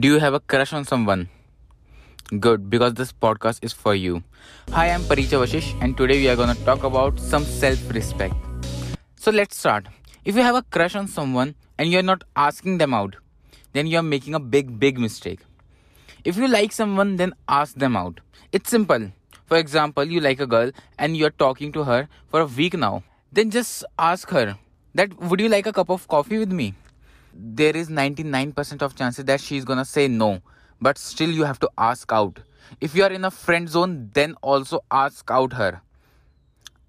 Do you have a crush on someone? Good, because this podcast is for you. Hi, I'm Paricha Vashish, and today we are gonna talk about some self respect. So let's start. If you have a crush on someone and you're not asking them out, then you're making a big, big mistake. If you like someone, then ask them out. It's simple. For example, you like a girl and you're talking to her for a week now. Then just ask her that would you like a cup of coffee with me? There is 99% of chances that she's gonna say no. But still you have to ask out. If you are in a friend zone then also ask out her.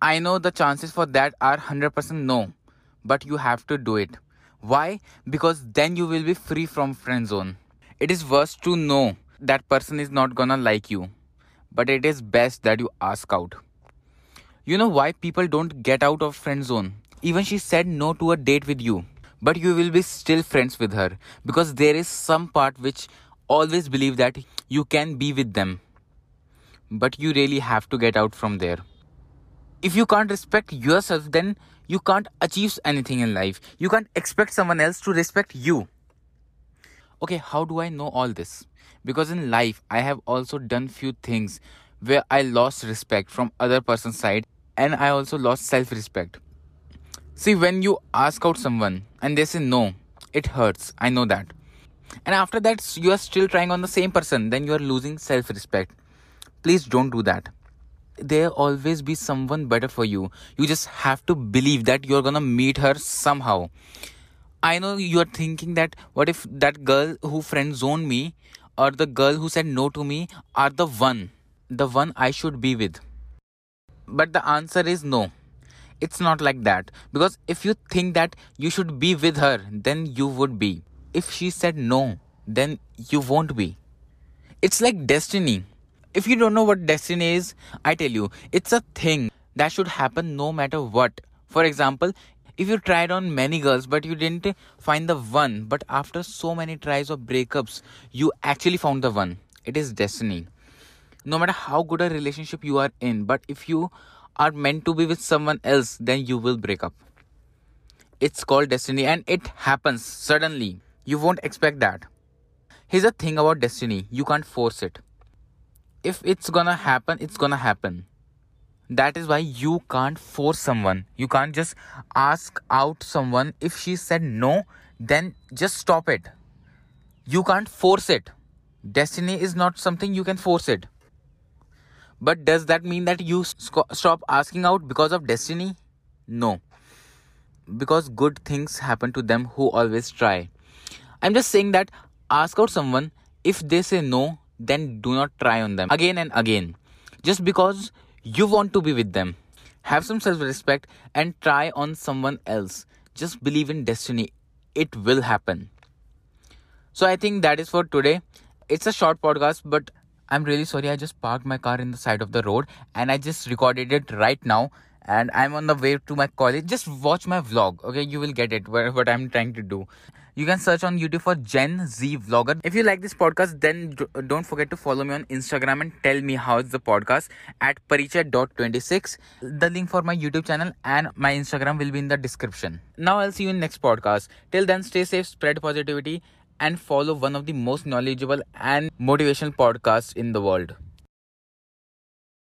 I know the chances for that are 100% no but you have to do it. Why? Because then you will be free from friend zone. It is worse to know that person is not gonna like you but it is best that you ask out. You know why people don't get out of friend zone? Even she said no to a date with you but you will be still friends with her. Because there is some part which always believe that you can be with them. But you really have to get out from there. If you can't respect yourself then you can't achieve anything in life. You can't expect someone else to respect you. Okay how do i know all this? Because in life i have also done few things where i lost respect from other person's side and i also lost self respect See, when you ask out someone and they say no, it hurts. I know that. And after that, you are still trying on the same person, then you are losing self respect. Please don't do that. There always be someone better for you. You just have to believe that you're gonna meet her somehow. I know you are thinking that what if that girl who friend zoned me or the girl who said no to me are the one, the one I should be with. But the answer is no it's not like that. Because if you think that you should be with her then you would be. If she said no then you won't be. It's like destiny. If you don't know what destiny is i tell you it's a thing that should happen no matter what. For example if you tried on many girls but you didn't find the one but after so many tries or breakups you actually found the one. It is destiny. No matter how good a relationship you are in but if you are meant to be with someone else, then you will break up. It's called destiny and it happens suddenly. You won't expect that. Here's the thing about destiny you can't force it. If it's gonna happen, it's gonna happen. That is why you can't force someone. You can't just ask out someone. If she said no, then just stop it. You can't force it. Destiny is not something you can force it. But does that mean that you sc- stop asking out because of destiny? No. Because good things happen to them who always try. I'm just saying that ask out someone. If they say no, then do not try on them again and again. Just because you want to be with them. Have some self respect and try on someone else. Just believe in destiny. It will happen. So I think that is for today. It's a short podcast, but I'm really sorry. I just parked my car in the side of the road and I just recorded it right now. And I'm on the way to my college. Just watch my vlog, okay? You will get it. What I'm trying to do. You can search on YouTube for Gen Z Vlogger. If you like this podcast, then don't forget to follow me on Instagram and tell me how is the podcast at paricha.26. The link for my YouTube channel and my Instagram will be in the description. Now I'll see you in next podcast. Till then, stay safe, spread positivity, and follow one of the most knowledgeable and motivational podcasts in the world.